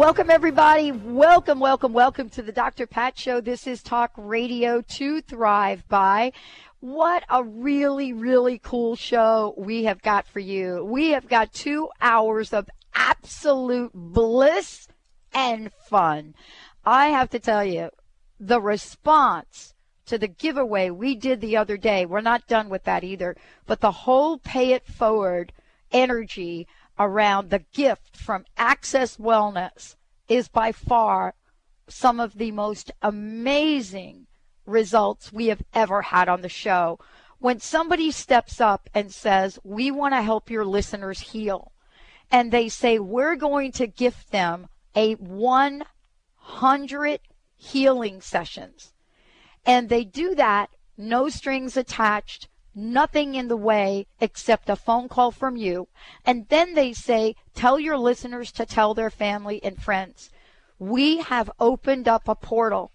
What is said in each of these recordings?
Welcome, everybody. Welcome, welcome, welcome to the Dr. Pat Show. This is Talk Radio to Thrive by. What a really, really cool show we have got for you. We have got two hours of absolute bliss and fun. I have to tell you, the response to the giveaway we did the other day, we're not done with that either, but the whole pay it forward energy around the gift from Access Wellness is by far some of the most amazing results we have ever had on the show. When somebody steps up and says, We want to help your listeners heal, and they say, We're going to gift them a 100 healing sessions, and they do that, no strings attached, nothing in the way except a phone call from you. And then they say, tell your listeners to tell their family and friends. We have opened up a portal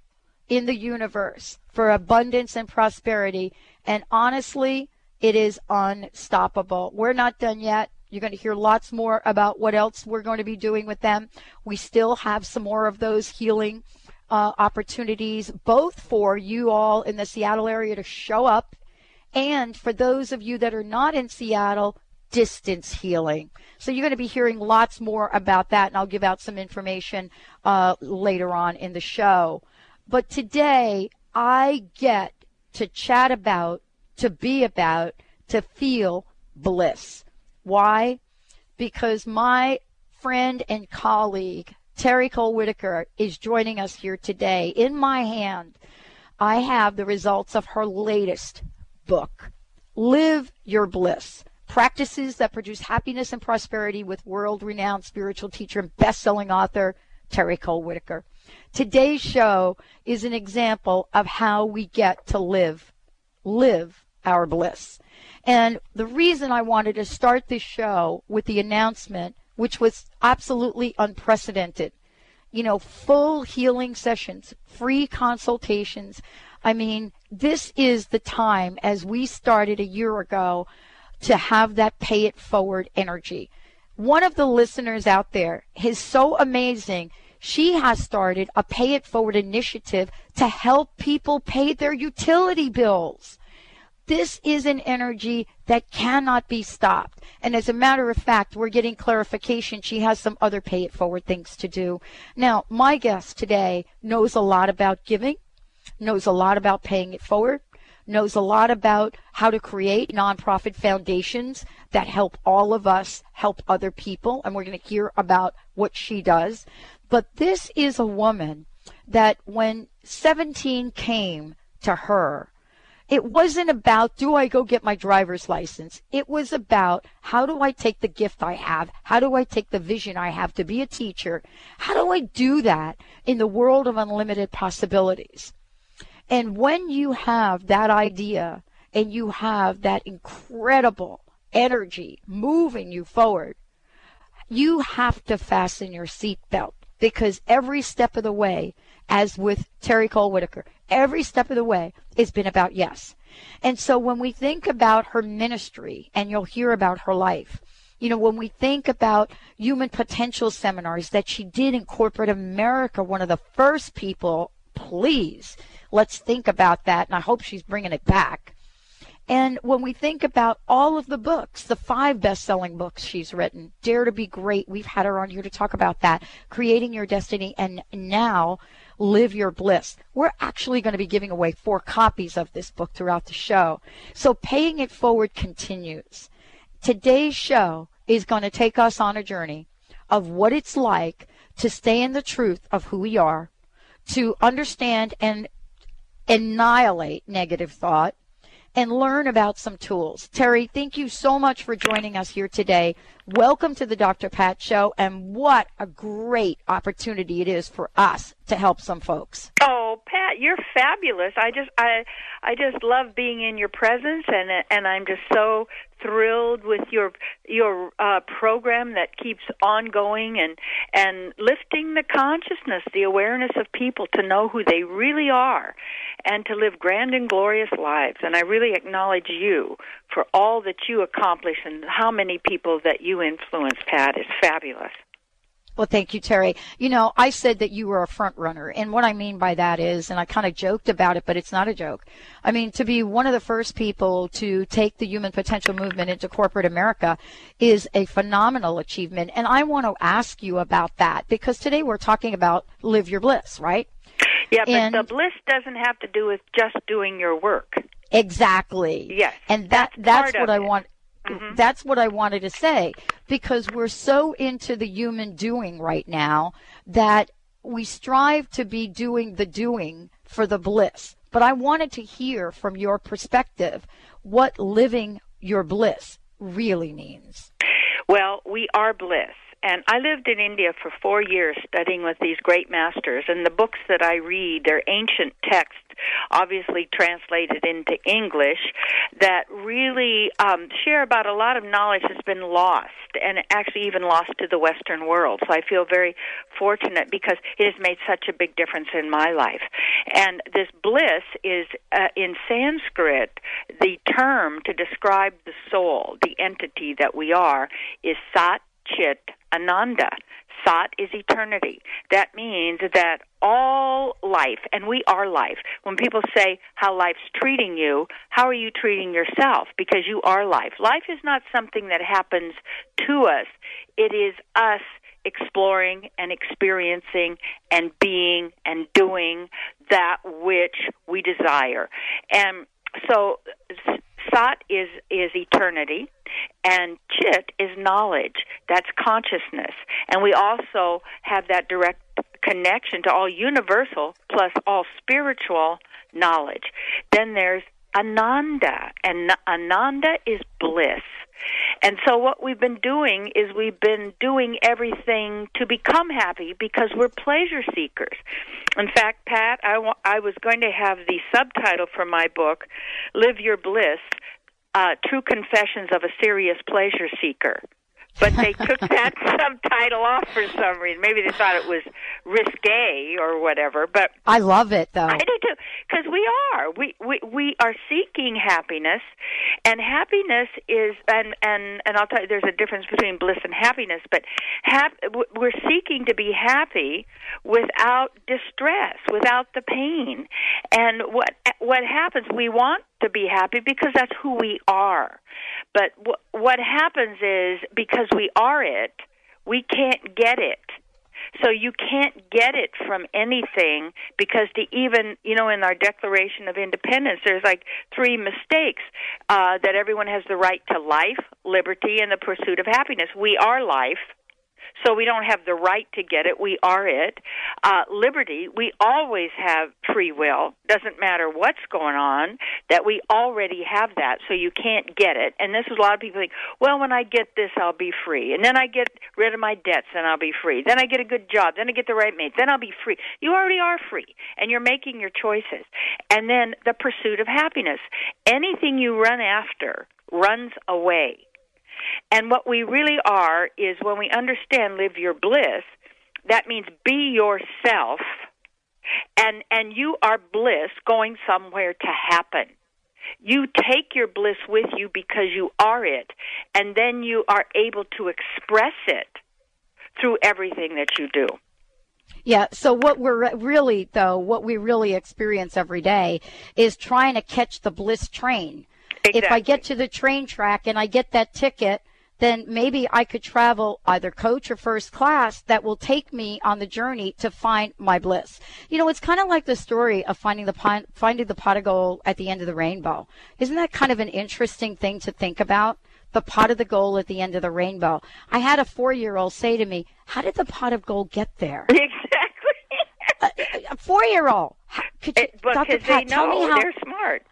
in the universe for abundance and prosperity. And honestly, it is unstoppable. We're not done yet. You're going to hear lots more about what else we're going to be doing with them. We still have some more of those healing uh, opportunities, both for you all in the Seattle area to show up and for those of you that are not in Seattle, distance healing. So you're going to be hearing lots more about that, and I'll give out some information uh, later on in the show. But today, I get to chat about, to be about, to feel bliss. Why? Because my friend and colleague, Terry Cole Whittaker, is joining us here today. In my hand, I have the results of her latest book, Live Your Bliss Practices that Produce Happiness and Prosperity with world renowned spiritual teacher and best selling author, Terry Cole Whittaker. Today's show is an example of how we get to live, live our bliss. And the reason I wanted to start this show with the announcement, which was absolutely unprecedented, you know, full healing sessions, free consultations. I mean, this is the time as we started a year ago to have that pay it forward energy. One of the listeners out there is so amazing. She has started a pay it forward initiative to help people pay their utility bills. This is an energy that cannot be stopped. And as a matter of fact, we're getting clarification. She has some other pay it forward things to do. Now, my guest today knows a lot about giving knows a lot about paying it forward, knows a lot about how to create nonprofit foundations that help all of us help other people. And we're going to hear about what she does. But this is a woman that when 17 came to her, it wasn't about, do I go get my driver's license? It was about, how do I take the gift I have? How do I take the vision I have to be a teacher? How do I do that in the world of unlimited possibilities? And when you have that idea and you have that incredible energy moving you forward, you have to fasten your seatbelt because every step of the way, as with Terry Cole Whittaker, every step of the way has been about yes. And so when we think about her ministry, and you'll hear about her life, you know, when we think about human potential seminars that she did in corporate America, one of the first people, please, Let's think about that. And I hope she's bringing it back. And when we think about all of the books, the five best selling books she's written, Dare to Be Great, we've had her on here to talk about that, Creating Your Destiny, and now Live Your Bliss. We're actually going to be giving away four copies of this book throughout the show. So paying it forward continues. Today's show is going to take us on a journey of what it's like to stay in the truth of who we are, to understand and annihilate negative thought and learn about some tools. Terry, thank you so much for joining us here today. Welcome to the Dr. Pat Show, and what a great opportunity it is for us to help some folks. Oh, Pat, you're fabulous. I just I I just love being in your presence, and and I'm just so thrilled with your your uh, program that keeps ongoing and and lifting the consciousness, the awareness of people to know who they really are, and to live grand and glorious lives. And I really acknowledge you for all that you accomplish and how many people that you influence, Pat, is fabulous. Well, thank you, Terry. You know, I said that you were a front runner. And what I mean by that is, and I kind of joked about it, but it's not a joke. I mean, to be one of the first people to take the human potential movement into corporate America is a phenomenal achievement. And I want to ask you about that because today we're talking about live your bliss, right? Yeah, but and, the bliss doesn't have to do with just doing your work. Exactly. Yes. And that that's, that's what I want Mm-hmm. That's what I wanted to say because we're so into the human doing right now that we strive to be doing the doing for the bliss. But I wanted to hear from your perspective what living your bliss really means. Well, we are bliss. And I lived in India for four years studying with these great masters. And the books that I read, they're ancient texts, obviously translated into English, that really um, share about a lot of knowledge that's been lost and actually even lost to the Western world. So I feel very fortunate because it has made such a big difference in my life. And this bliss is uh, in Sanskrit, the term to describe the soul, the entity that we are, is Sat Chit Ananda. Sat is eternity. That means that all life, and we are life. When people say how life's treating you, how are you treating yourself? Because you are life. Life is not something that happens to us. It is us exploring and experiencing and being and doing that which we desire. And so Sat is is eternity, and Chit is knowledge. That's consciousness, and we also have that direct connection to all universal plus all spiritual knowledge. Then there's Ananda, and Ananda is bliss. And so what we've been doing is we've been doing everything to become happy because we're pleasure seekers. In fact, Pat, I, wa- I was going to have the subtitle for my book, Live Your Bliss, uh, True Confessions of a Serious Pleasure Seeker but they took that subtitle off for some reason. Maybe they thought it was risque or whatever. But I love it though. I do too, because we are we, we we are seeking happiness, and happiness is and and and I'll tell you, there's a difference between bliss and happiness. But hap- we're seeking to be happy without distress, without the pain. And what what happens? We want to be happy because that's who we are. But w- what happens is because we are it, we can't get it. So you can't get it from anything because the even you know in our Declaration of Independence there's like three mistakes uh, that everyone has the right to life, liberty, and the pursuit of happiness. We are life so we don't have the right to get it. We are it. Uh, liberty, we always have free will. Doesn't matter what's going on, that we already have that, so you can't get it. And this is a lot of people think, well, when I get this, I'll be free. And then I get rid of my debts, and I'll be free. Then I get a good job. Then I get the right mate. Then I'll be free. You already are free, and you're making your choices. And then the pursuit of happiness. Anything you run after runs away. And what we really are is when we understand live your bliss, that means be yourself and and you are bliss going somewhere to happen. You take your bliss with you because you are it, and then you are able to express it through everything that you do. Yeah. So what we're really, though, what we really experience every day is trying to catch the bliss train. Exactly. If I get to the train track and I get that ticket, then maybe I could travel either coach or first class that will take me on the journey to find my bliss. You know, it's kind of like the story of finding the finding the pot of gold at the end of the rainbow. Isn't that kind of an interesting thing to think about? The pot of the gold at the end of the rainbow. I had a four-year-old say to me, "How did the pot of gold get there?" Exactly. a, a four-year-old. Could you, it, Dr. Pat, tell me how, they're smart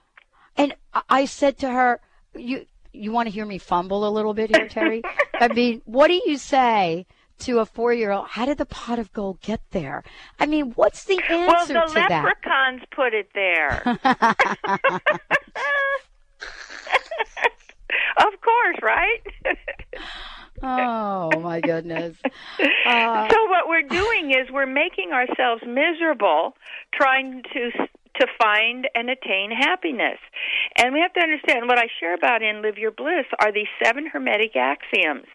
And I said to her, "You you want to hear me fumble a little bit here, Terry? I mean, what do you say?" to a four year old, how did the pot of gold get there? I mean, what's the answer well, the to that? leprechauns put it there. of course, right? oh my goodness. Uh, so what we're doing is we're making ourselves miserable trying to to find and attain happiness. And we have to understand what I share about in Live Your Bliss are these seven hermetic axioms.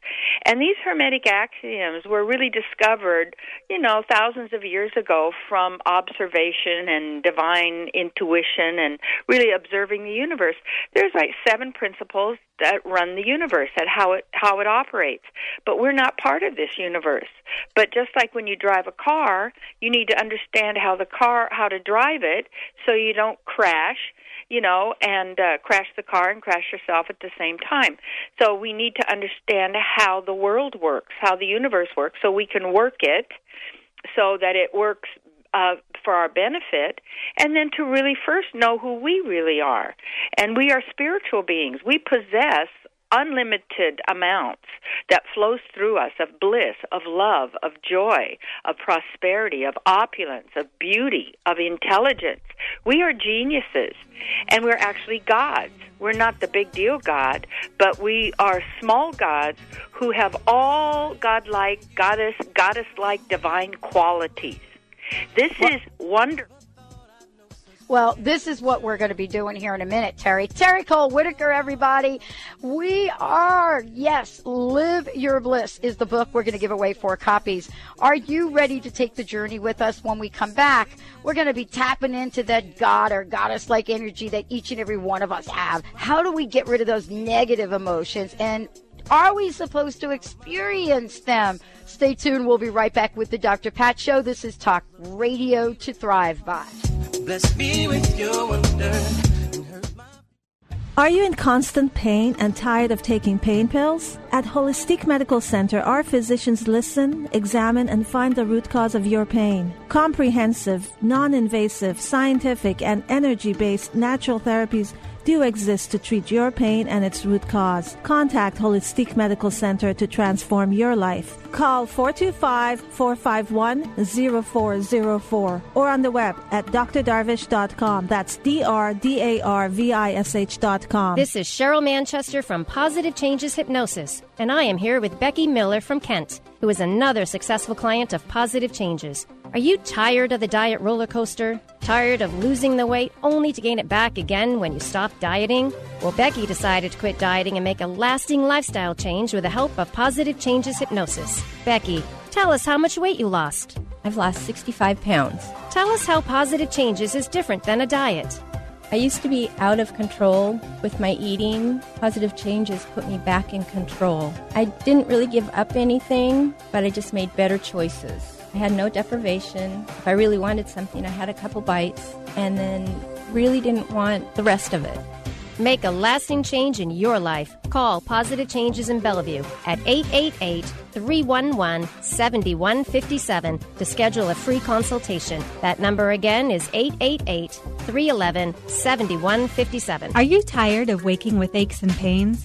And these hermetic axioms were really discovered, you know, thousands of years ago from observation and divine intuition and really observing the universe. There's like seven principles that run the universe at how it how it operates. But we're not part of this universe. But just like when you drive a car, you need to understand how the car how to drive it so you don't crash you know, and uh, crash the car and crash yourself at the same time. So we need to understand how the world works, how the universe works, so we can work it so that it works uh, for our benefit, and then to really first know who we really are. And we are spiritual beings. We possess unlimited amounts that flows through us of bliss, of love, of joy, of prosperity, of opulence, of beauty, of intelligence. We are geniuses, and we're actually gods. We're not the big deal God, but we are small gods who have all godlike, goddess, goddess-like divine qualities. This is wonderful. Well, this is what we're going to be doing here in a minute, Terry. Terry Cole Whittaker, everybody. We are, yes, Live Your Bliss is the book. We're going to give away four copies. Are you ready to take the journey with us when we come back? We're going to be tapping into that God or goddess like energy that each and every one of us have. How do we get rid of those negative emotions and are we supposed to experience them? Stay tuned. We'll be right back with the Dr. Pat Show. This is Talk Radio to Thrive By. Bless me with your wonder. Are you in constant pain and tired of taking pain pills? At Holistic Medical Center, our physicians listen, examine, and find the root cause of your pain. Comprehensive, non invasive, scientific, and energy based natural therapies do exist to treat your pain and its root cause. Contact Holistic Medical Center to transform your life. Call 425 451 0404 or on the web at drdarvish.com. That's D R D A R V I S H.com. This is Cheryl Manchester from Positive Changes Hypnosis, and I am here with Becky Miller from Kent, who is another successful client of Positive Changes. Are you tired of the diet roller coaster? Tired of losing the weight only to gain it back again when you stop dieting? Well, Becky decided to quit dieting and make a lasting lifestyle change with the help of Positive Changes Hypnosis. Becky, tell us how much weight you lost. I've lost 65 pounds. Tell us how Positive Changes is different than a diet. I used to be out of control with my eating. Positive changes put me back in control. I didn't really give up anything, but I just made better choices. I had no deprivation. If I really wanted something, I had a couple bites and then really didn't want the rest of it. Make a lasting change in your life. Call Positive Changes in Bellevue at 888 311 7157 to schedule a free consultation. That number again is 888 311 7157. Are you tired of waking with aches and pains?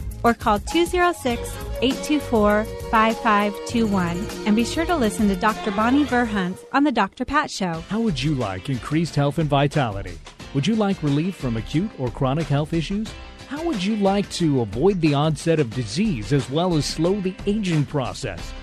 or call 206 824 5521 and be sure to listen to Dr. Bonnie Verhunt on The Dr. Pat Show. How would you like increased health and vitality? Would you like relief from acute or chronic health issues? How would you like to avoid the onset of disease as well as slow the aging process?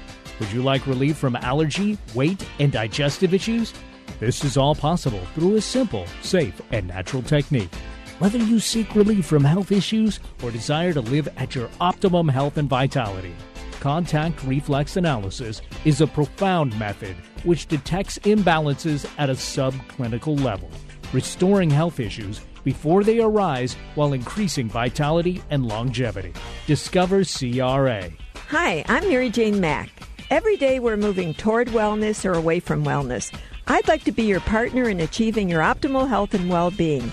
Would you like relief from allergy, weight, and digestive issues? This is all possible through a simple, safe, and natural technique. Whether you seek relief from health issues or desire to live at your optimum health and vitality, contact reflex analysis is a profound method which detects imbalances at a subclinical level, restoring health issues before they arise while increasing vitality and longevity. Discover CRA. Hi, I'm Mary Jane Mack. Every day we're moving toward wellness or away from wellness. I'd like to be your partner in achieving your optimal health and well being.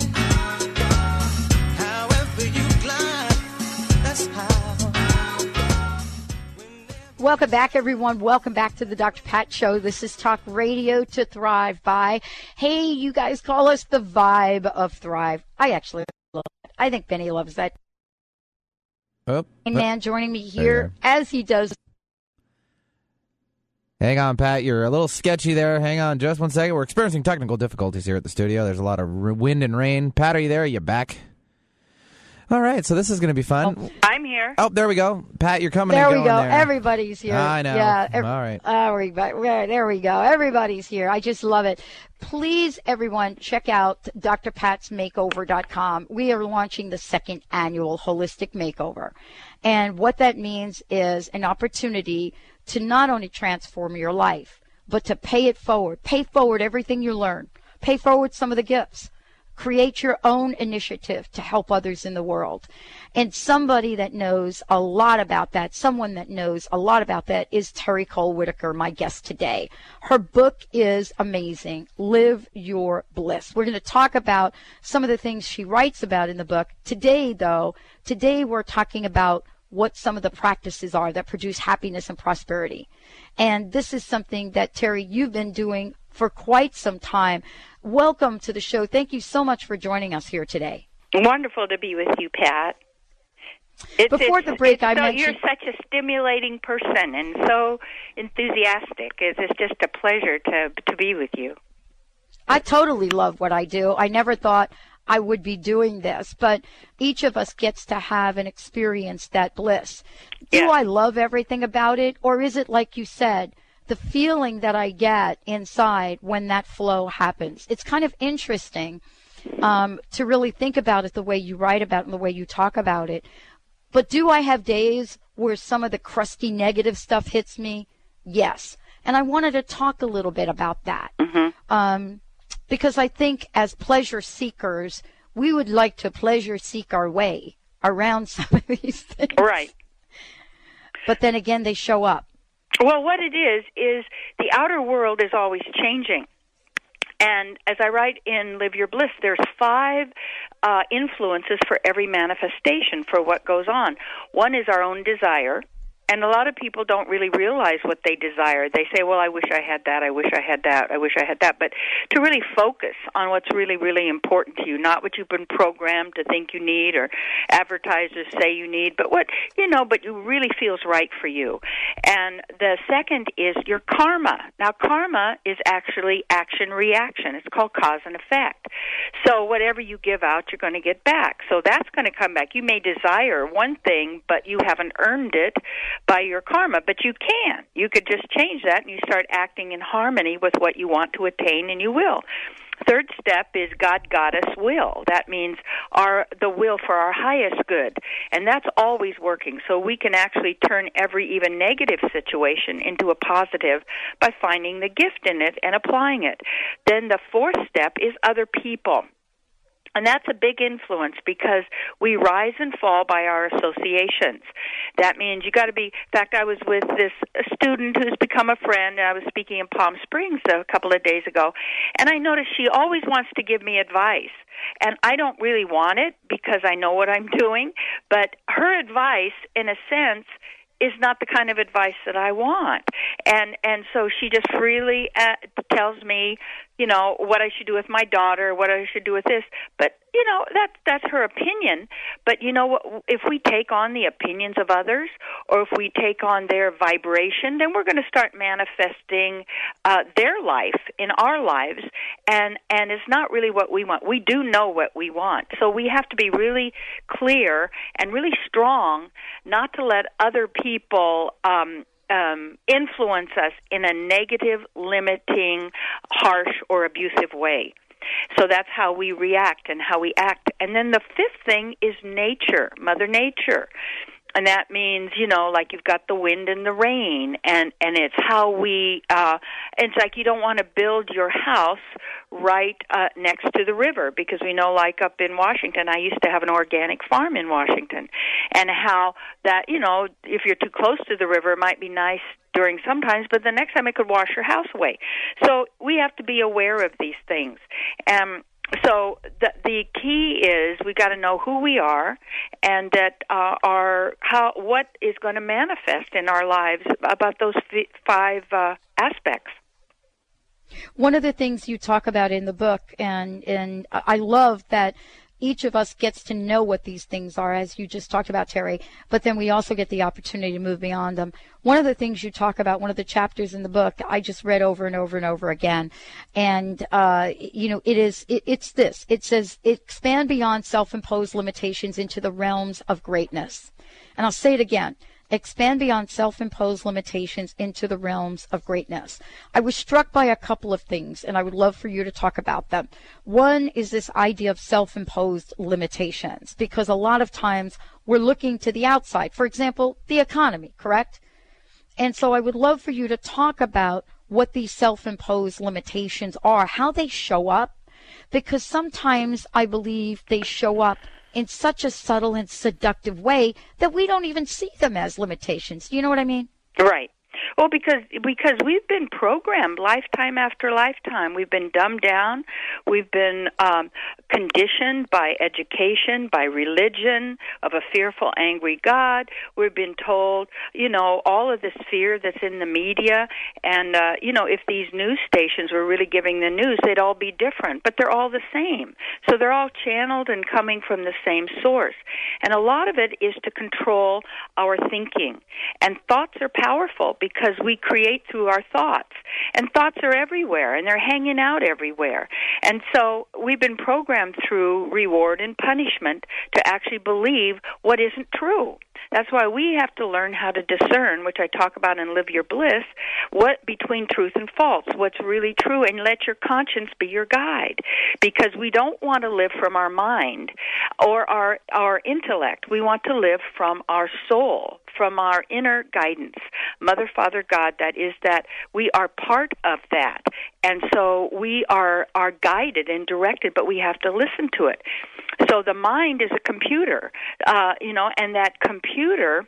Welcome back, everyone. Welcome back to the Dr. Pat Show. This is Talk Radio to Thrive by. Hey, you guys call us the vibe of Thrive. I actually love it. I think Benny loves that. Oh, oh. man joining me here as he does. Hang on, Pat. You're a little sketchy there. Hang on just one second. We're experiencing technical difficulties here at the studio. There's a lot of wind and rain. Pat, are you there? Are you back? All right, so this is going to be fun. Oh, I'm here. Oh, there we go. Pat, you're coming there we go. There. Everybody's here. I know. Yeah. Every, All right. Uh, there we go. Everybody's here. I just love it. Please, everyone, check out drpatsmakeover.com. We are launching the second annual holistic makeover. And what that means is an opportunity to not only transform your life, but to pay it forward. Pay forward everything you learn. Pay forward some of the gifts create your own initiative to help others in the world. And somebody that knows a lot about that, someone that knows a lot about that is Terry Cole Whittaker, my guest today. Her book is amazing. Live Your Bliss. We're going to talk about some of the things she writes about in the book. Today, though, today we're talking about what some of the practices are that produce happiness and prosperity. And this is something that Terry, you've been doing for quite some time. Welcome to the show. Thank you so much for joining us here today. Wonderful to be with you, Pat. It's, Before it's, the break, I so, mentioned you're such a stimulating person and so enthusiastic. It's, it's just a pleasure to to be with you. I totally love what I do. I never thought I would be doing this, but each of us gets to have and experience that bliss. Do Yeah. I love everything about it, or is it like you said? the feeling that I get inside when that flow happens. It's kind of interesting um, to really think about it the way you write about it and the way you talk about it. But do I have days where some of the crusty negative stuff hits me? Yes. And I wanted to talk a little bit about that. Um, because I think as pleasure seekers, we would like to pleasure seek our way around some of these things. Right. But then again, they show up. Well, what it is is the outer world is always changing. And as I write in Live Your Bliss, there's five uh, influences for every manifestation for what goes on. One is our own desire. And a lot of people don't really realize what they desire. They say, well, I wish I had that, I wish I had that, I wish I had that. But to really focus on what's really, really important to you, not what you've been programmed to think you need or advertisers say you need, but what, you know, but you really feels right for you. And the second is your karma. Now, karma is actually action reaction. It's called cause and effect. So whatever you give out, you're going to get back. So that's going to come back. You may desire one thing, but you haven't earned it by your karma, but you can. You could just change that and you start acting in harmony with what you want to attain and you will. Third step is God Goddess will. That means our the will for our highest good. And that's always working. So we can actually turn every even negative situation into a positive by finding the gift in it and applying it. Then the fourth step is other people. And that's a big influence because we rise and fall by our associations. That means you got to be. In fact, I was with this student who's become a friend, and I was speaking in Palm Springs a couple of days ago, and I noticed she always wants to give me advice. And I don't really want it because I know what I'm doing, but her advice, in a sense, is not the kind of advice that I want. And and so she just freely uh, tells me, you know, what I should do with my daughter, what I should do with this. But you know, that's that's her opinion. But you know what? If we take on the opinions of others, or if we take on their vibration, then we're going to start manifesting uh, their life in our lives, and and it's not really what we want. We do know what we want, so we have to be really clear and really strong, not to let other people. Um, um, influence us in a negative, limiting, harsh, or abusive way. So that's how we react and how we act. And then the fifth thing is nature, Mother Nature. And that means you know like you've got the wind and the rain. And and it's how we uh it's like you don't want to build your house right uh next to the river. Because we know like up in Washington I used to have an organic farm in Washington. And how that you know if you're too close to the river it might be nice during sometimes but the next time it could wash your house away. So we have to be aware of these things. Um so the the key is we got to know who we are and that uh, our how what is going to manifest in our lives about those five uh, aspects. One of the things you talk about in the book, and and I love that each of us gets to know what these things are, as you just talked about, Terry, but then we also get the opportunity to move beyond them. One of the things you talk about, one of the chapters in the book, I just read over and over and over again. And, uh, you know, it is, it, it's this. It says, expand beyond self-imposed limitations into the realms of greatness. And I'll say it again expand beyond self imposed limitations into the realms of greatness. I was struck by a couple of things, and I would love for you to talk about them. One is this idea of self imposed limitations, because a lot of times we're looking to the outside. For example, the economy, correct? And so I would love for you to talk about what these self imposed limitations are, how they show up, because sometimes I believe they show up in such a subtle and seductive way that we don't even see them as limitations. Do you know what I mean? Right. Well, because because we've been programmed lifetime after lifetime. We've been dumbed down. We've been um, conditioned by education, by religion of a fearful, angry God. We've been told, you know, all of this fear that's in the media, and uh, you know, if these news stations were really giving the news, they'd all be different, but they're all the same. So they're all channeled and coming from the same source, and a lot of it is to control our thinking. And thoughts are powerful because we create through our thoughts. And thoughts are everywhere and they're hanging out everywhere. And so we've been programmed through reward and punishment to actually believe what isn't true. That's why we have to learn how to discern, which I talk about in Live Your Bliss, what between truth and false, what's really true, and let your conscience be your guide. Because we don't want to live from our mind or our our intellect. We want to live from our soul, from our inner guidance. Mother, Father, God, that is that we are part of that. And so we are, are guided and directed, but we have to listen to it. So the mind is a computer, uh, you know, and that computer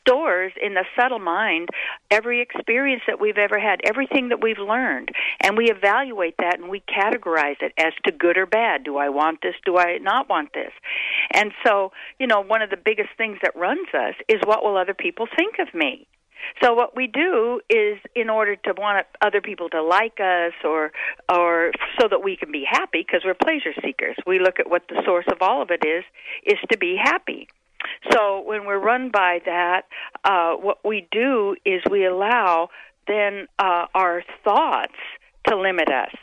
stores in the subtle mind every experience that we've ever had, everything that we've learned, and we evaluate that and we categorize it as to good or bad. Do I want this? Do I not want this? And so, you know, one of the biggest things that runs us is what will other people think of me? So what we do is in order to want other people to like us or or so that we can be happy because we're pleasure seekers. We look at what the source of all of it is is to be happy. So when we're run by that, uh, what we do is we allow then uh, our thoughts to limit us,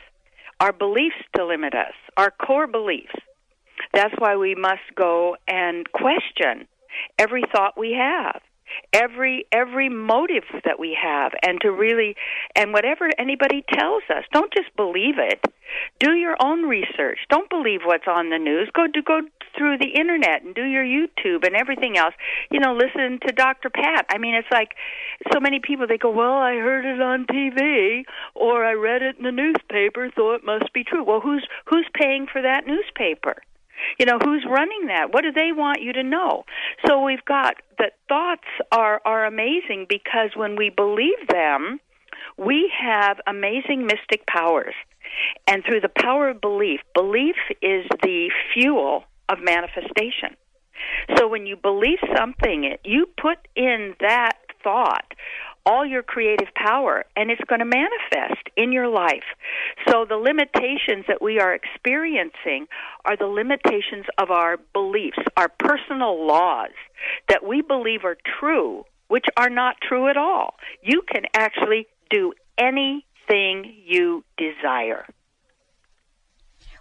our beliefs to limit us, our core beliefs. That's why we must go and question every thought we have every every motive that we have and to really and whatever anybody tells us. Don't just believe it. Do your own research. Don't believe what's on the news. Go do go through the internet and do your youtube and everything else. You know listen to dr pat. I mean it's like so many people they go well i heard it on tv or i read it in the newspaper so it must be true. Well who's who's paying for that newspaper you know, who's running that? What do they want you to know? So we've got that thoughts are are amazing because when we believe them, we have amazing mystic powers. And through the power of belief, belief is the fuel of manifestation. So when you believe something, you put in that thought all your creative power and it's going to manifest in your life. So the limitations that we are experiencing are the limitations of our beliefs, our personal laws that we believe are true, which are not true at all. You can actually do anything you desire.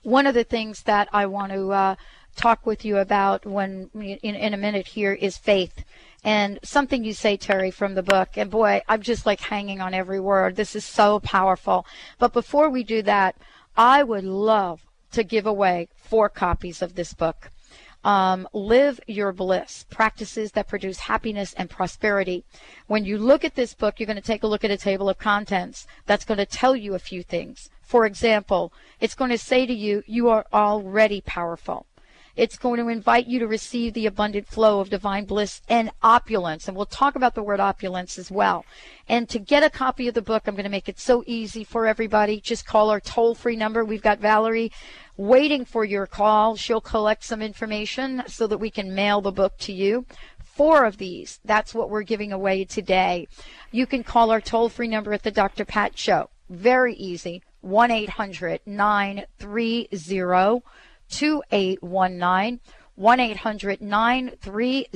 One of the things that I want to uh, talk with you about when in, in a minute here is faith and something you say, Terry, from the book. And boy, I'm just like hanging on every word. This is so powerful. But before we do that, I would love to give away four copies of this book. um, live your bliss, practices that produce happiness and prosperity. When you look at this book, you're going to take a look at a table of contents that's going to tell you a few things. For example, it's going to say to you, you are already powerful. It's going to invite you to receive the abundant flow of divine bliss and opulence. And we'll talk about the word opulence as well. And to get a copy of the book, I'm going to make it so easy for everybody. Just call our toll free number. We've got Valerie waiting for your call. She'll collect some information so that we can mail the book to you four of these. That's what we're giving away today. You can call our toll free number at the Dr. Pat Show. Very easy. 1 800 930 2819. 1 800 930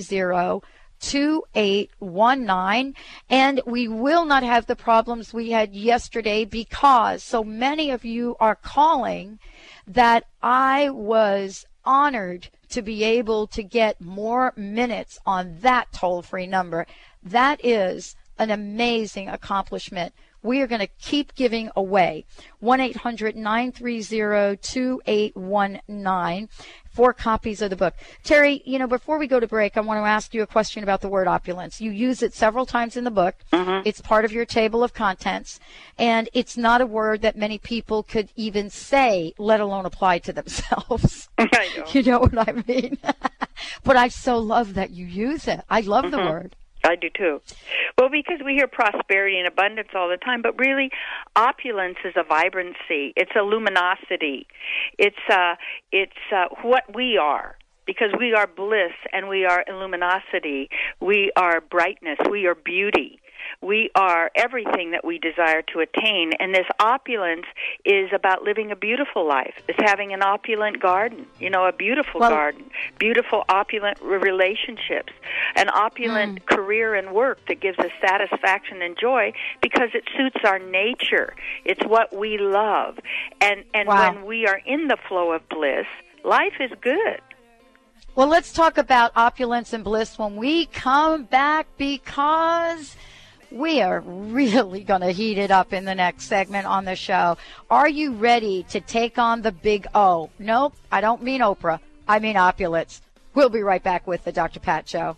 2819. And we will not have the problems we had yesterday because so many of you are calling that I was honored to be able to get more minutes on that toll free number. That is an amazing accomplishment we are going to keep giving away 1-800-930-2819 four copies of the book. Terry, you know, before we go to break, I want to ask you a question about the word opulence. You use it several times in the book. Mm-hmm. It's part of your table of contents, and it's not a word that many people could even say, let alone apply to themselves. Know. You know what I mean? but I so love that you use it. I love mm-hmm. the word. I do too. Well, because we hear prosperity and abundance all the time, but really, opulence is a vibrancy. It's a luminosity. It's uh, it's uh, what we are. Because we are bliss and we are luminosity. We are brightness. We are beauty we are everything that we desire to attain. And this opulence is about living a beautiful life. It's having an opulent garden, you know, a beautiful well, garden, beautiful, opulent relationships, an opulent mm. career and work that gives us satisfaction and joy because it suits our nature. It's what we love. And, and wow. when we are in the flow of bliss, life is good. Well, let's talk about opulence and bliss when we come back because we are really going to heat it up in the next segment on the show. Are you ready to take on the big O? Nope, I don't mean Oprah. I mean opulence. We'll be right back with the Dr. Pat Show.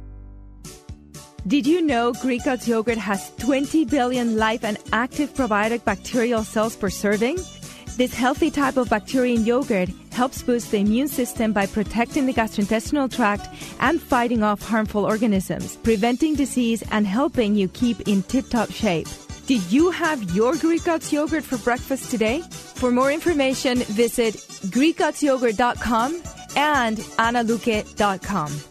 Did you know Greek God's yogurt has 20 billion live and active probiotic bacterial cells per serving? This healthy type of bacteria in yogurt helps boost the immune system by protecting the gastrointestinal tract and fighting off harmful organisms, preventing disease and helping you keep in tip-top shape. Did you have your Greek God's yogurt for breakfast today? For more information, visit GreekGodsYogurt.com and analuque.com.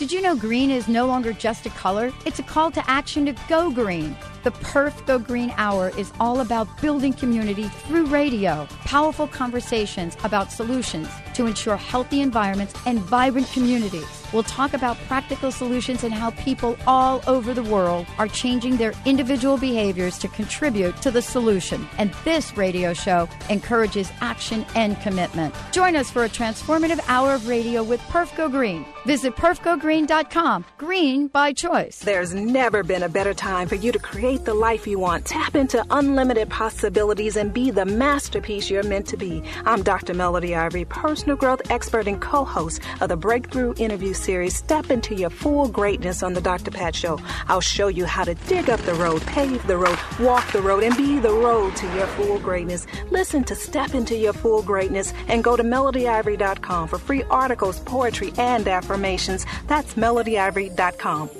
Did you know green is no longer just a color? It's a call to action to go green. The Perf Go Green Hour is all about building community through radio, powerful conversations about solutions to ensure healthy environments and vibrant communities. We'll talk about practical solutions and how people all over the world are changing their individual behaviors to contribute to the solution. And this radio show encourages action and commitment. Join us for a transformative hour of radio with Perf Go Green. Visit perfgogreen.com. Green by choice. There's never been a better time for you to create the life you want. Tap into unlimited possibilities and be the masterpiece you're meant to be. I'm Dr. Melody Ivory, personal growth expert and co host of the Breakthrough Interview Series, step into your full greatness on The Dr. Pat Show. I'll show you how to dig up the road, pave the road, walk the road, and be the road to your full greatness. Listen to Step into Your Full Greatness and go to melodyivory.com for free articles, poetry, and affirmations. That's melodyivory.com.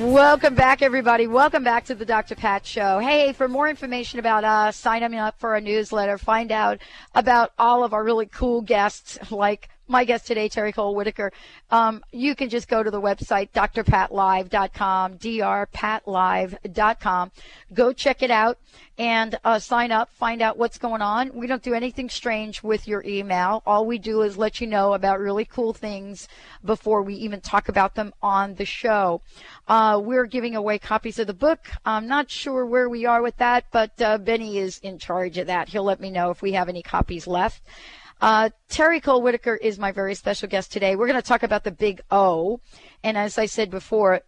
Welcome back, everybody. Welcome back to the Dr. Pat Show. Hey, for more information about us, sign up for our newsletter, find out about all of our really cool guests like my guest today, Terry Cole Whittaker. Um, you can just go to the website, drpatlive.com, drpatlive.com. Go check it out and uh, sign up, find out what's going on. We don't do anything strange with your email. All we do is let you know about really cool things before we even talk about them on the show. Uh, we're giving away copies of the book. I'm not sure where we are with that, but uh, Benny is in charge of that. He'll let me know if we have any copies left. Uh, Terry Cole Whittaker is my very special guest today. We're going to talk about the big O. And as I said before,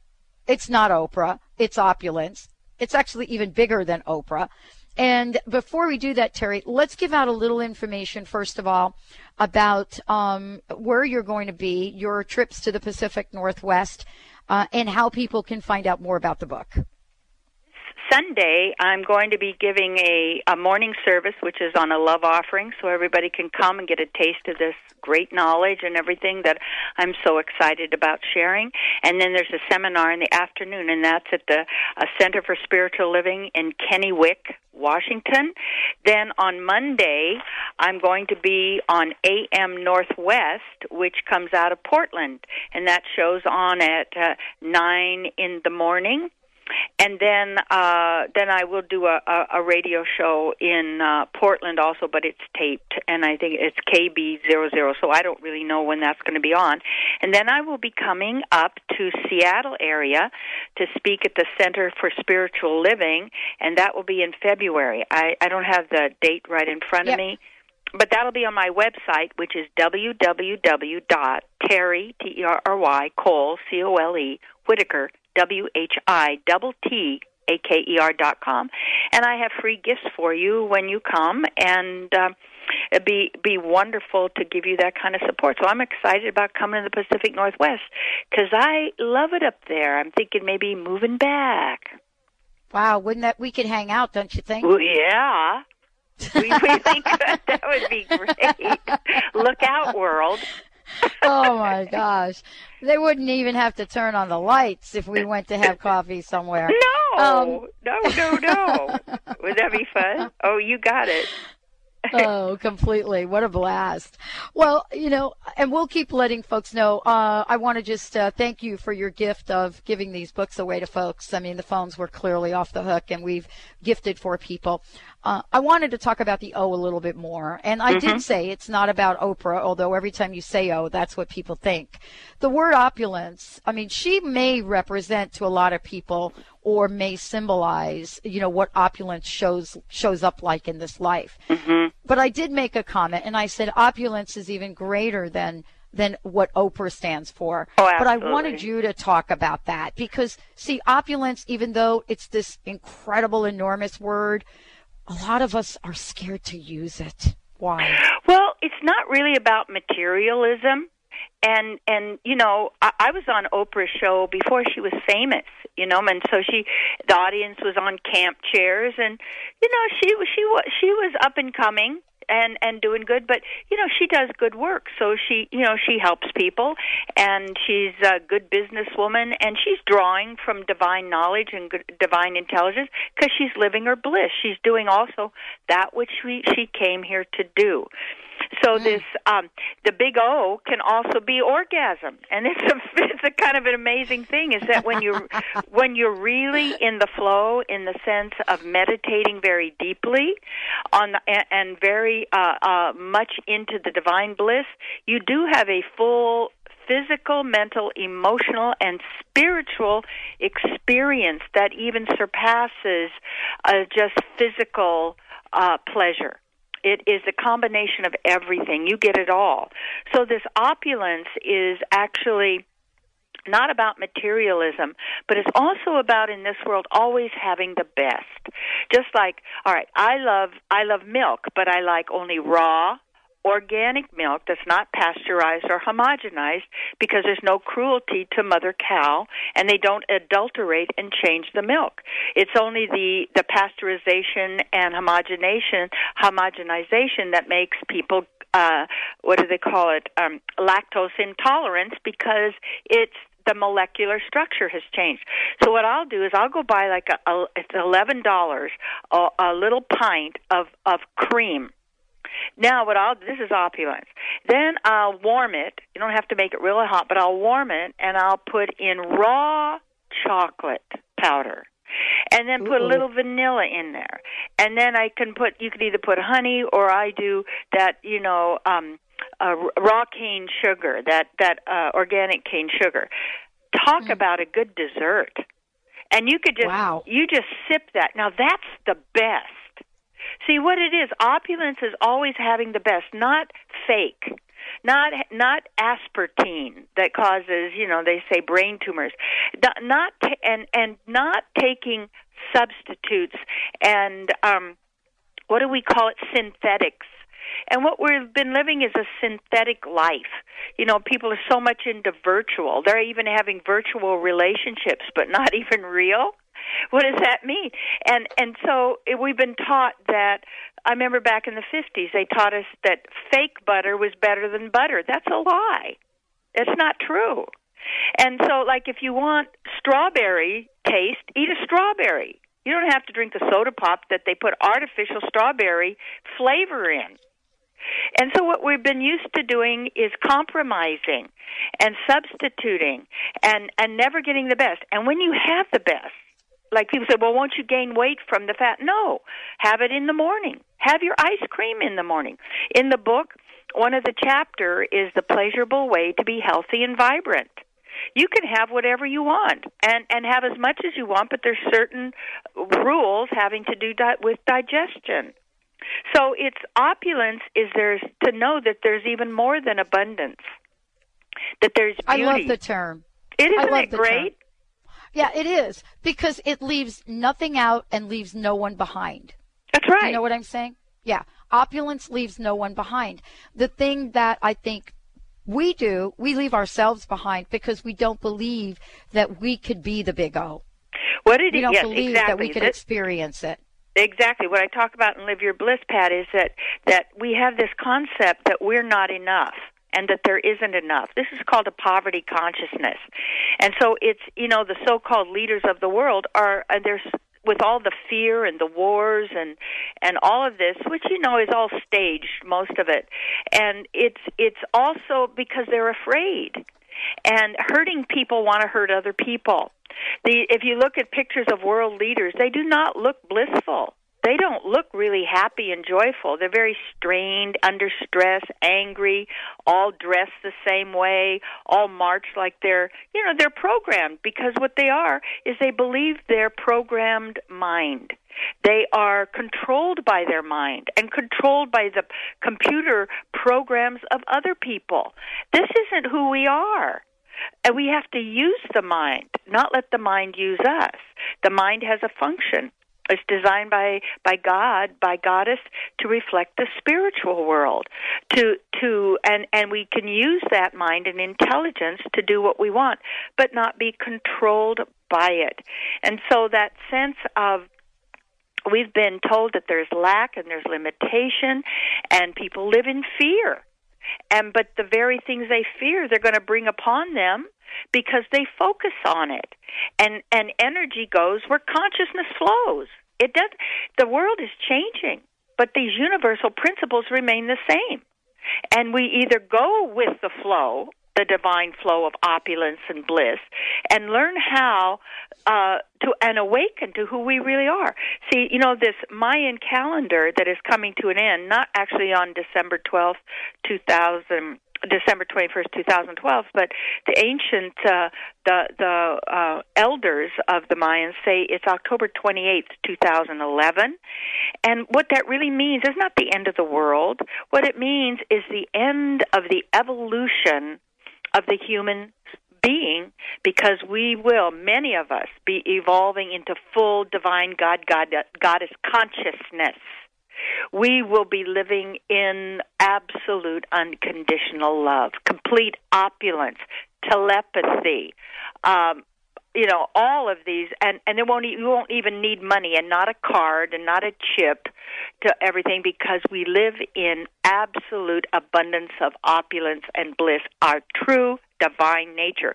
it's not Oprah, it's opulence. It's actually even bigger than Oprah. And before we do that, Terry, let's give out a little information, first of all, about um, where you're going to be, your trips to the Pacific Northwest, uh, and how people can find out more about the book. Sunday, I'm going to be giving a, a morning service, which is on a love offering, so everybody can come and get a taste of this great knowledge and everything that I'm so excited about sharing. And then there's a seminar in the afternoon, and that's at the uh, Center for Spiritual Living in Kennewick, Washington. Then on Monday, I'm going to be on AM Northwest, which comes out of Portland, and that shows on at uh, 9 in the morning and then uh, then I will do a, a, a radio show in uh, Portland also, but it's taped, and I think it's KB zero zero. So I don't really know when that's going to be on. And then I will be coming up to Seattle area to speak at the Center for Spiritual Living, and that will be in February. I, I don't have the date right in front yep. of me but that'll be on my website, which is www.terry, T-E-R-R-Y, Cole, C-O-L-E, Whittaker, W H I double T A K E R dot com, and I have free gifts for you when you come, and uh, it'd be be wonderful to give you that kind of support. So I'm excited about coming to the Pacific Northwest because I love it up there. I'm thinking maybe moving back. Wow, wouldn't that we could hang out? Don't you think? Well, yeah. we really could. That would be great. Look out, world. Oh my gosh. They wouldn't even have to turn on the lights if we went to have coffee somewhere. No, um, no, no, no. Would that be fun? Oh, you got it. oh, completely. What a blast. Well, you know, and we'll keep letting folks know. Uh, I want to just uh, thank you for your gift of giving these books away to folks. I mean, the phones were clearly off the hook and we've gifted for people. Uh, I wanted to talk about the O a little bit more. And I mm-hmm. did say it's not about Oprah, although every time you say O, that's what people think. The word opulence, I mean, she may represent to a lot of people or may symbolize, you know, what opulence shows shows up like in this life. Mm-hmm. But I did make a comment and I said opulence is even greater than than what Oprah stands for. Oh, but I wanted you to talk about that because see opulence even though it's this incredible enormous word, a lot of us are scared to use it. Why? Well, it's not really about materialism and and you know I, I was on Oprah's show before she was famous, you know, and so she the audience was on camp chairs, and you know she was she was she was up and coming, and and doing good. But you know she does good work. So she you know she helps people. And she's a good businesswoman. And she's drawing from divine knowledge and good, divine intelligence because she's living her bliss. She's doing also that which we, she came here to do So this um, the big O can also be orgasm, and it's a it's a kind of an amazing thing. Is that when you when you're really in the flow, in the sense of meditating very deeply, on the, and, and very uh, uh, much into the divine bliss, you do have a full physical, mental, emotional, and spiritual experience that even surpasses uh, just physical uh, pleasure. It is a combination of everything. You get it all. So this opulence is actually not about materialism, but it's also about in this world always having the best. Just like, all right, I love I love milk, but I like only raw organic milk that's not pasteurized or homogenized because there's no cruelty to mother cow and they don't adulterate and change the milk. It's only the, the pasteurization and homogenization homogenization that makes people uh what do they call it um lactose intolerance because it's the molecular structure has changed. So what I'll do is I'll go buy like a, a it's eleven dollars a, a little pint of of cream now, what I'll this is opulence. Then I'll warm it. You don't have to make it really hot, but I'll warm it and I'll put in raw chocolate powder. And then put Ooh. a little vanilla in there. And then I can put you could either put honey or I do that, you know, um uh, raw cane sugar, that that uh organic cane sugar. Talk mm. about a good dessert. And you could just wow. you just sip that. Now that's the best See what it is. Opulence is always having the best, not fake. Not not aspartame that causes, you know, they say brain tumors. Not and and not taking substitutes and um what do we call it synthetics and what we've been living is a synthetic life. You know, people are so much into virtual. They're even having virtual relationships, but not even real. What does that mean? And and so we've been taught that. I remember back in the fifties, they taught us that fake butter was better than butter. That's a lie. It's not true. And so, like, if you want strawberry taste, eat a strawberry. You don't have to drink the soda pop that they put artificial strawberry flavor in. And so what we've been used to doing is compromising and substituting and and never getting the best. And when you have the best, like people say, well, won't you gain weight from the fat? No, have it in the morning. Have your ice cream in the morning. In the book, one of the chapter is the pleasurable way to be healthy and vibrant. You can have whatever you want and and have as much as you want, but there's certain rules having to do di- with digestion. So it's opulence is there's to know that there's even more than abundance. That there's beauty. I love the term. It isn't it great? Term. Yeah, it is because it leaves nothing out and leaves no one behind. That's right. You know what I'm saying? Yeah. Opulence leaves no one behind. The thing that I think we do, we leave ourselves behind because we don't believe that we could be the big O. What did we don't yes, believe exactly. that we could experience it. Exactly. What I talk about in Live Your Bliss, Pat, is that that we have this concept that we're not enough and that there isn't enough. This is called a poverty consciousness. And so it's, you know, the so-called leaders of the world are uh, there's with all the fear and the wars and and all of this which you know is all staged most of it and it's it's also because they're afraid and hurting people want to hurt other people the if you look at pictures of world leaders they do not look blissful they don't look really happy and joyful. They're very strained, under stress, angry, all dressed the same way, all march like they're, you know, they're programmed because what they are is they believe their programmed mind. They are controlled by their mind and controlled by the computer programs of other people. This isn't who we are. And we have to use the mind, not let the mind use us. The mind has a function. It's designed by by God, by Goddess, to reflect the spiritual world. To to and and we can use that mind and intelligence to do what we want, but not be controlled by it. And so that sense of we've been told that there's lack and there's limitation and people live in fear. And but the very things they fear they're going to bring upon them because they focus on it. And and energy goes where consciousness flows. It does the world is changing but these universal principles remain the same. And we either go with the flow, the divine flow of opulence and bliss, and learn how uh, to and awaken to who we really are. See, you know, this Mayan calendar that is coming to an end, not actually on December twelfth, two thousand December 21st, 2012, but the ancient uh, the the uh, elders of the Mayans say it's October 28th, 2011. And what that really means is not the end of the world. What it means is the end of the evolution of the human being because we will many of us be evolving into full divine god god goddess consciousness. We will be living in absolute unconditional love, complete opulence, telepathy, um, you know, all of these, and and it won't you won't even need money and not a card and not a chip to everything because we live in absolute abundance of opulence and bliss, our true divine nature.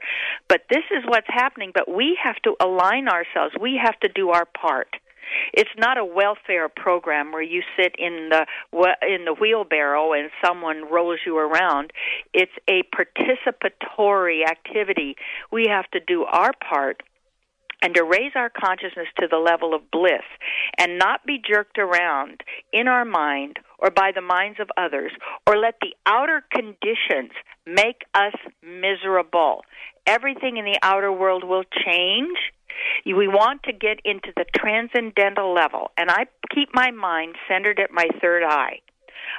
But this is what's happening. But we have to align ourselves. We have to do our part. It's not a welfare program where you sit in the in the wheelbarrow and someone rolls you around. It's a participatory activity. We have to do our part and to raise our consciousness to the level of bliss and not be jerked around in our mind or by the minds of others or let the outer conditions make us miserable. Everything in the outer world will change we want to get into the transcendental level, and I keep my mind centered at my third eye.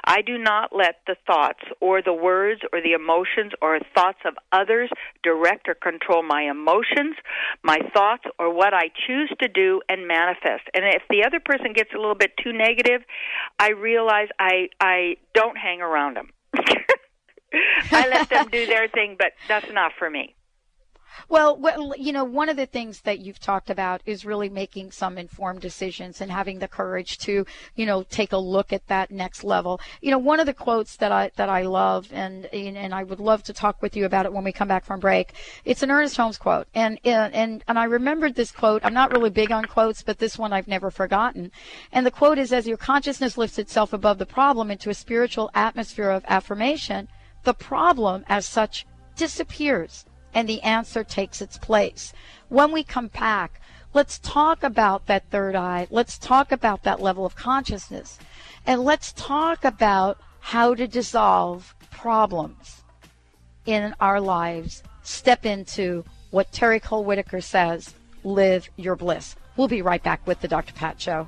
I do not let the thoughts or the words or the emotions or thoughts of others direct or control my emotions, my thoughts, or what I choose to do and manifest. And if the other person gets a little bit too negative, I realize I I don't hang around them. I let them do their thing, but that's not for me. Well, well, you know, one of the things that you've talked about is really making some informed decisions and having the courage to, you know, take a look at that next level. You know, one of the quotes that I that I love and and I would love to talk with you about it when we come back from break. It's an Ernest Holmes quote, and and and I remembered this quote. I'm not really big on quotes, but this one I've never forgotten. And the quote is, "As your consciousness lifts itself above the problem into a spiritual atmosphere of affirmation, the problem as such disappears." And the answer takes its place. When we come back, let's talk about that third eye. Let's talk about that level of consciousness. And let's talk about how to dissolve problems in our lives. Step into what Terry Cole Whittaker says live your bliss. We'll be right back with the Dr. Pat Show.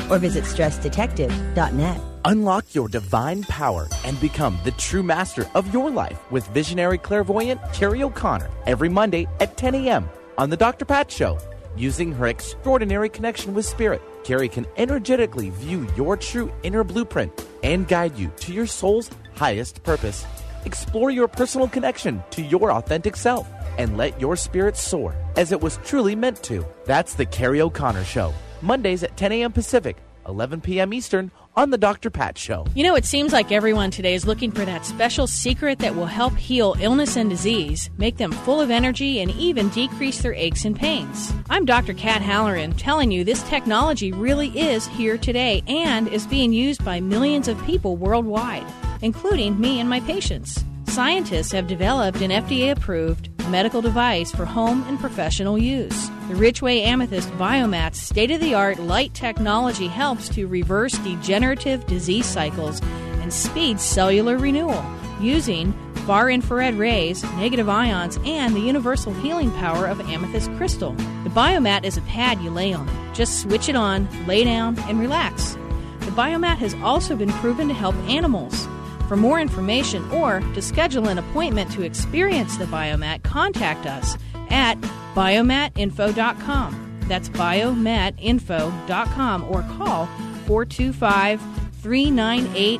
or visit stressdetective.net. Unlock your divine power and become the true master of your life with visionary clairvoyant Carrie O'Connor every Monday at 10 a.m. on The Dr. Pat Show. Using her extraordinary connection with Spirit, Carrie can energetically view your true inner blueprint and guide you to your soul's highest purpose. Explore your personal connection to your authentic self and let your spirit soar as it was truly meant to. That's The Carrie O'Connor Show Mondays at 10 a.m. Pacific, 11 p.m. Eastern on The Dr. Pat Show. You know, it seems like everyone today is looking for that special secret that will help heal illness and disease, make them full of energy, and even decrease their aches and pains. I'm Dr. Kat Halloran telling you this technology really is here today and is being used by millions of people worldwide, including me and my patients. Scientists have developed an FDA approved medical device for home and professional use. The Richway Amethyst Biomat's state of the art light technology helps to reverse degenerative disease cycles and speed cellular renewal using far infrared rays, negative ions, and the universal healing power of amethyst crystal. The biomat is a pad you lay on. Just switch it on, lay down, and relax. The biomat has also been proven to help animals. For more information or to schedule an appointment to experience the biomat, contact us at biomatinfo.com. That's biomatinfo.com or call 425 398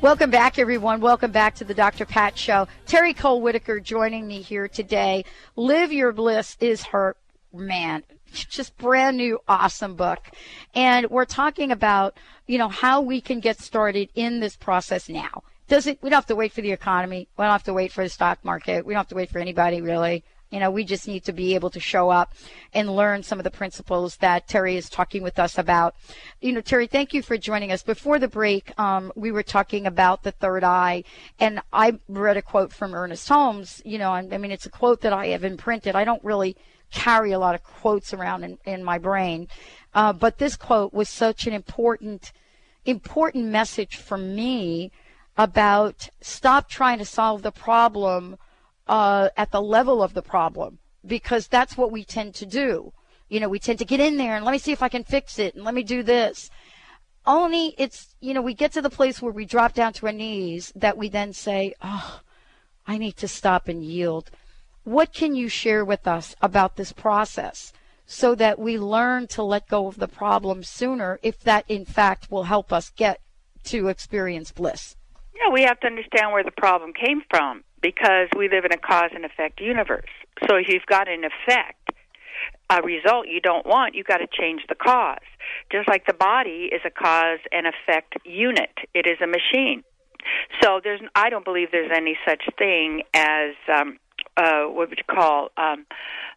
Welcome back, everyone. Welcome back to the Dr. Pat Show. Terry Cole Whittaker joining me here today. Live Your Bliss is her man. Just brand new, awesome book. And we're talking about, you know, how we can get started in this process now does it, we don't have to wait for the economy. We don't have to wait for the stock market. We don't have to wait for anybody really. You know, we just need to be able to show up and learn some of the principles that Terry is talking with us about. You know, Terry, thank you for joining us. Before the break, um, we were talking about the third eye, and I read a quote from Ernest Holmes. You know, I mean, it's a quote that I have imprinted. I don't really carry a lot of quotes around in, in my brain, uh, but this quote was such an important, important message for me about stop trying to solve the problem uh, at the level of the problem because that's what we tend to do. You know, we tend to get in there and let me see if I can fix it and let me do this. Only it's, you know, we get to the place where we drop down to our knees that we then say, oh, I need to stop and yield. What can you share with us about this process so that we learn to let go of the problem sooner if that in fact will help us get to experience bliss? Yeah, we have to understand where the problem came from because we live in a cause and effect universe. So if you've got an effect, a result you don't want, you've got to change the cause. Just like the body is a cause and effect unit, it is a machine. So there's, I don't believe there's any such thing as um, uh, what would you call um,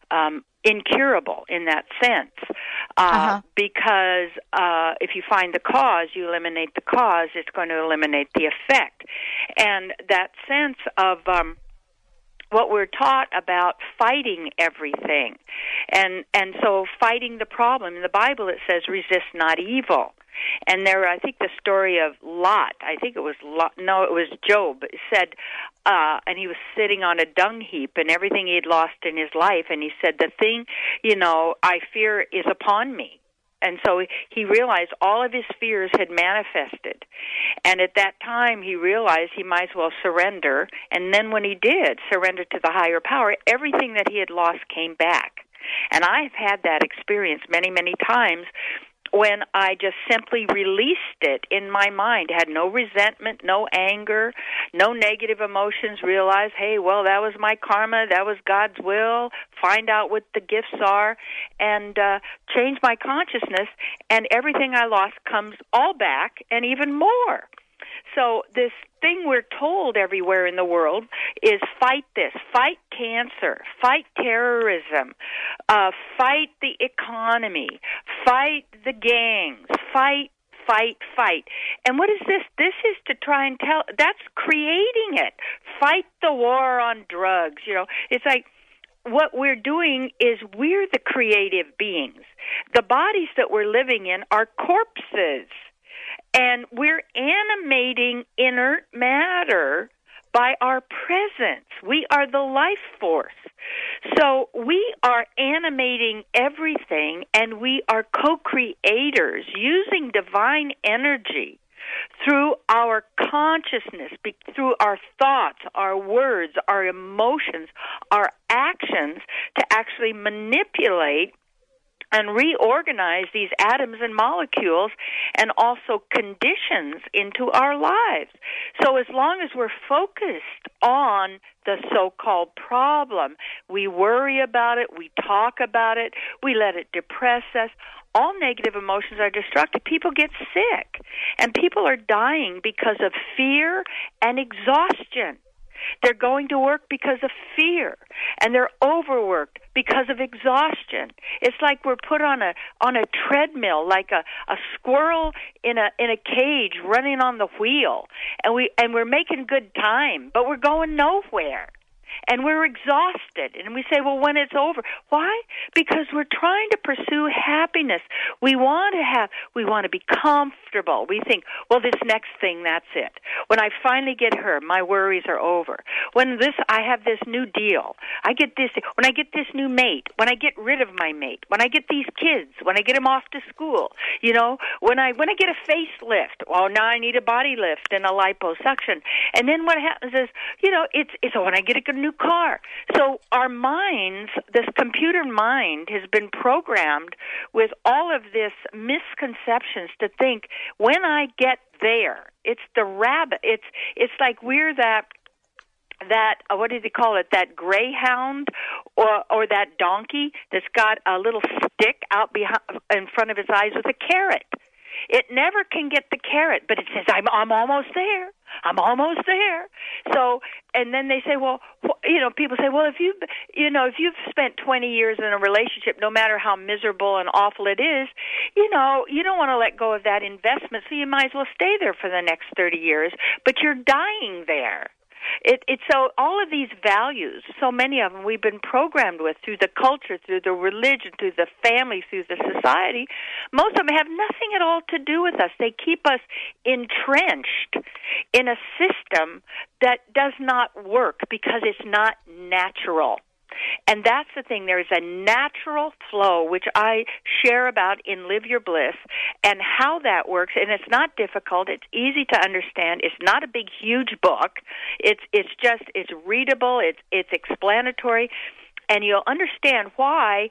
um, incurable in that sense uh, uh-huh. because uh, if you find the cause you eliminate the cause it's going to eliminate the effect and that sense of um, what we're taught about fighting everything and and so fighting the problem in the bible it says resist not evil and there, I think the story of Lot. I think it was Lot. No, it was Job. Said, uh, and he was sitting on a dung heap, and everything he had lost in his life. And he said, "The thing, you know, I fear is upon me." And so he realized all of his fears had manifested. And at that time, he realized he might as well surrender. And then when he did surrender to the higher power, everything that he had lost came back. And I've had that experience many, many times when I just simply released it in my mind, had no resentment, no anger, no negative emotions, realized, hey, well, that was my karma, that was God's will, find out what the gifts are, and uh, change my consciousness, and everything I lost comes all back and even more. So this thing we're told everywhere in the world is fight this, fight cancer, fight terrorism, uh, fight the economy, fight the gangs, fight fight, fight. And what is this? This is to try and tell, that's creating it. Fight the war on drugs. You know, it's like, what we're doing is we're the creative beings. The bodies that we're living in are corpses. And we're animating inert matter by our presence. We are the life force. So we are animating everything and we are co creators using divine energy through our consciousness, through our thoughts, our words, our emotions, our actions to actually manipulate and reorganize these atoms and molecules and also conditions into our lives. So as long as we're focused on the so-called problem, we worry about it, we talk about it, we let it depress us. All negative emotions are destructive. People get sick and people are dying because of fear and exhaustion. They're going to work because of fear and they're overworked because of exhaustion. It's like we're put on a on a treadmill like a a squirrel in a in a cage running on the wheel and we and we're making good time, but we're going nowhere and we're exhausted. And we say well when it's over. Why? Because we're trying to pursue happiness. We want to have we want to be comfortable. We think well this next thing that's it. When i finally get her my worries are over. When this i have this new deal. I get this when i get this new mate when i get rid of my mate when i get these kids when i get them off to school you know when i when i get a facelift well now i need a body lift and a liposuction. And then what happens is you know it's it's oh, when i get a new car. So our minds, this computer mind has been programmed with all of this misconceptions to think when I get there, it's the rabbit. It's it's like we're that that uh, what do they call it that greyhound or or that donkey that's got a little stick out behind in front of his eyes with a carrot it never can get the carrot, but it says, I'm, I'm almost there. I'm almost there. So, and then they say, well, you know, people say, well, if you, you know, if you've spent 20 years in a relationship, no matter how miserable and awful it is, you know, you don't want to let go of that investment, so you might as well stay there for the next 30 years, but you're dying there. It, it's so all of these values, so many of them we've been programmed with through the culture, through the religion, through the family, through the society. Most of them have nothing at all to do with us. They keep us entrenched in a system that does not work because it's not natural. And that's the thing. There is a natural flow, which I share about in Live Your Bliss, and how that works. And it's not difficult. It's easy to understand. It's not a big, huge book. It's it's just it's readable. It's it's explanatory, and you'll understand why.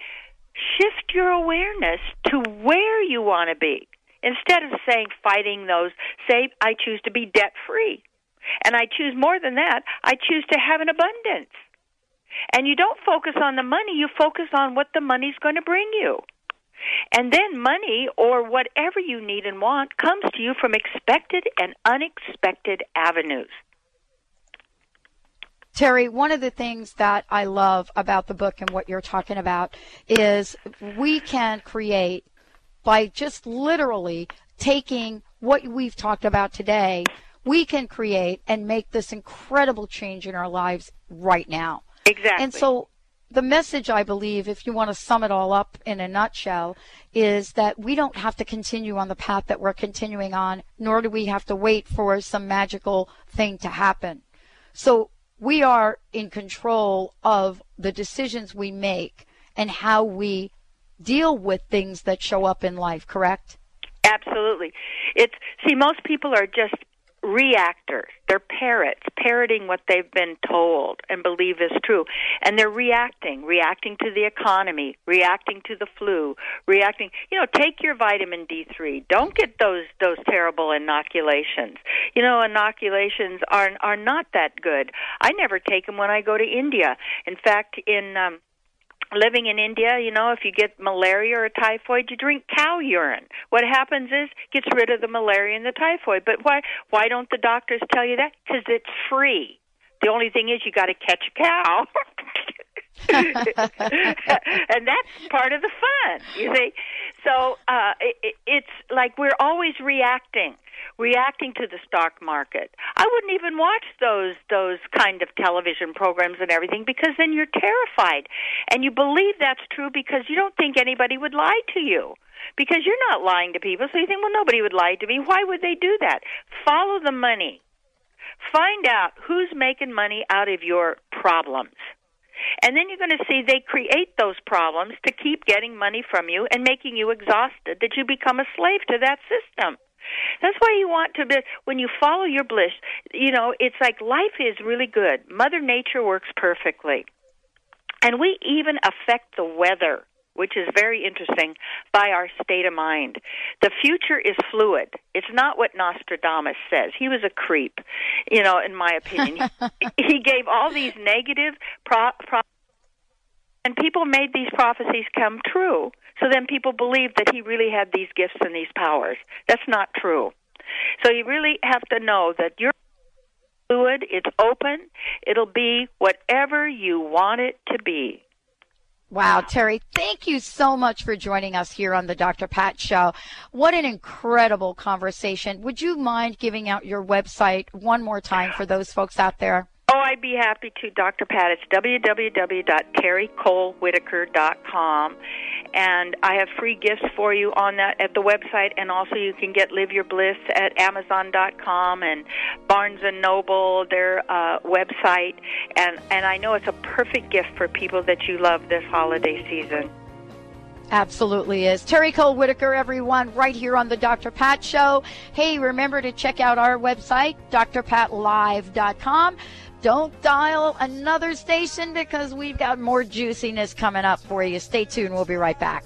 Shift your awareness to where you want to be instead of saying fighting those. Say I choose to be debt free. And I choose more than that. I choose to have an abundance. And you don't focus on the money, you focus on what the money's going to bring you. And then money or whatever you need and want comes to you from expected and unexpected avenues. Terry, one of the things that I love about the book and what you're talking about is we can create by just literally taking what we've talked about today, we can create and make this incredible change in our lives right now. Exactly. And so the message, I believe, if you want to sum it all up in a nutshell, is that we don't have to continue on the path that we're continuing on, nor do we have to wait for some magical thing to happen. So we are in control of the decisions we make and how we deal with things that show up in life, correct? Absolutely. It's see most people are just reactors. They're parrots, parroting what they've been told and believe is true. And they're reacting, reacting to the economy, reacting to the flu, reacting, you know, take your vitamin D3. Don't get those those terrible inoculations. You know, inoculations are are not that good. I never take them when I go to India. In fact, in um living in India, you know, if you get malaria or typhoid, you drink cow urine. What happens is gets rid of the malaria and the typhoid. But why why don't the doctors tell you that? Because it's free. The only thing is you got to catch a cow. and that's part of the fun, you see. So uh, it, it's like we're always reacting reacting to the stock market. I wouldn't even watch those those kind of television programs and everything because then you're terrified and you believe that's true because you don't think anybody would lie to you. Because you're not lying to people, so you think, well, nobody would lie to me. Why would they do that? Follow the money. Find out who's making money out of your problems. And then you're going to see they create those problems to keep getting money from you and making you exhausted that you become a slave to that system. That's why you want to be, when you follow your bliss, you know, it's like life is really good. Mother Nature works perfectly. And we even affect the weather. which is very interesting, by our state of mind. The future is fluid. It's not what Nostradamus says. He was a creep, you know, in my opinion. he, he gave all these negative pro- pro- and people made these prophecies come true. So then people believed that he really had these gifts and these powers. That's not true. So you really have to know that you're fluid, it's open, it'll be whatever you want it to be. Wow, Terry, thank you so much for joining us here on the Dr. Pat Show. What an incredible conversation. Would you mind giving out your website one more time for those folks out there? Oh, I'd be happy to, Dr. Pat. It's www.terrycolewhittaker.com. And I have free gifts for you on that at the website. And also, you can get Live Your Bliss at Amazon.com and Barnes and Noble, their uh, website. And, and I know it's a perfect gift for people that you love this holiday season. Absolutely is. Terry Cole Whittaker, everyone, right here on the Dr. Pat Show. Hey, remember to check out our website, drpatlive.com. Don't dial another station because we've got more juiciness coming up for you. Stay tuned. We'll be right back.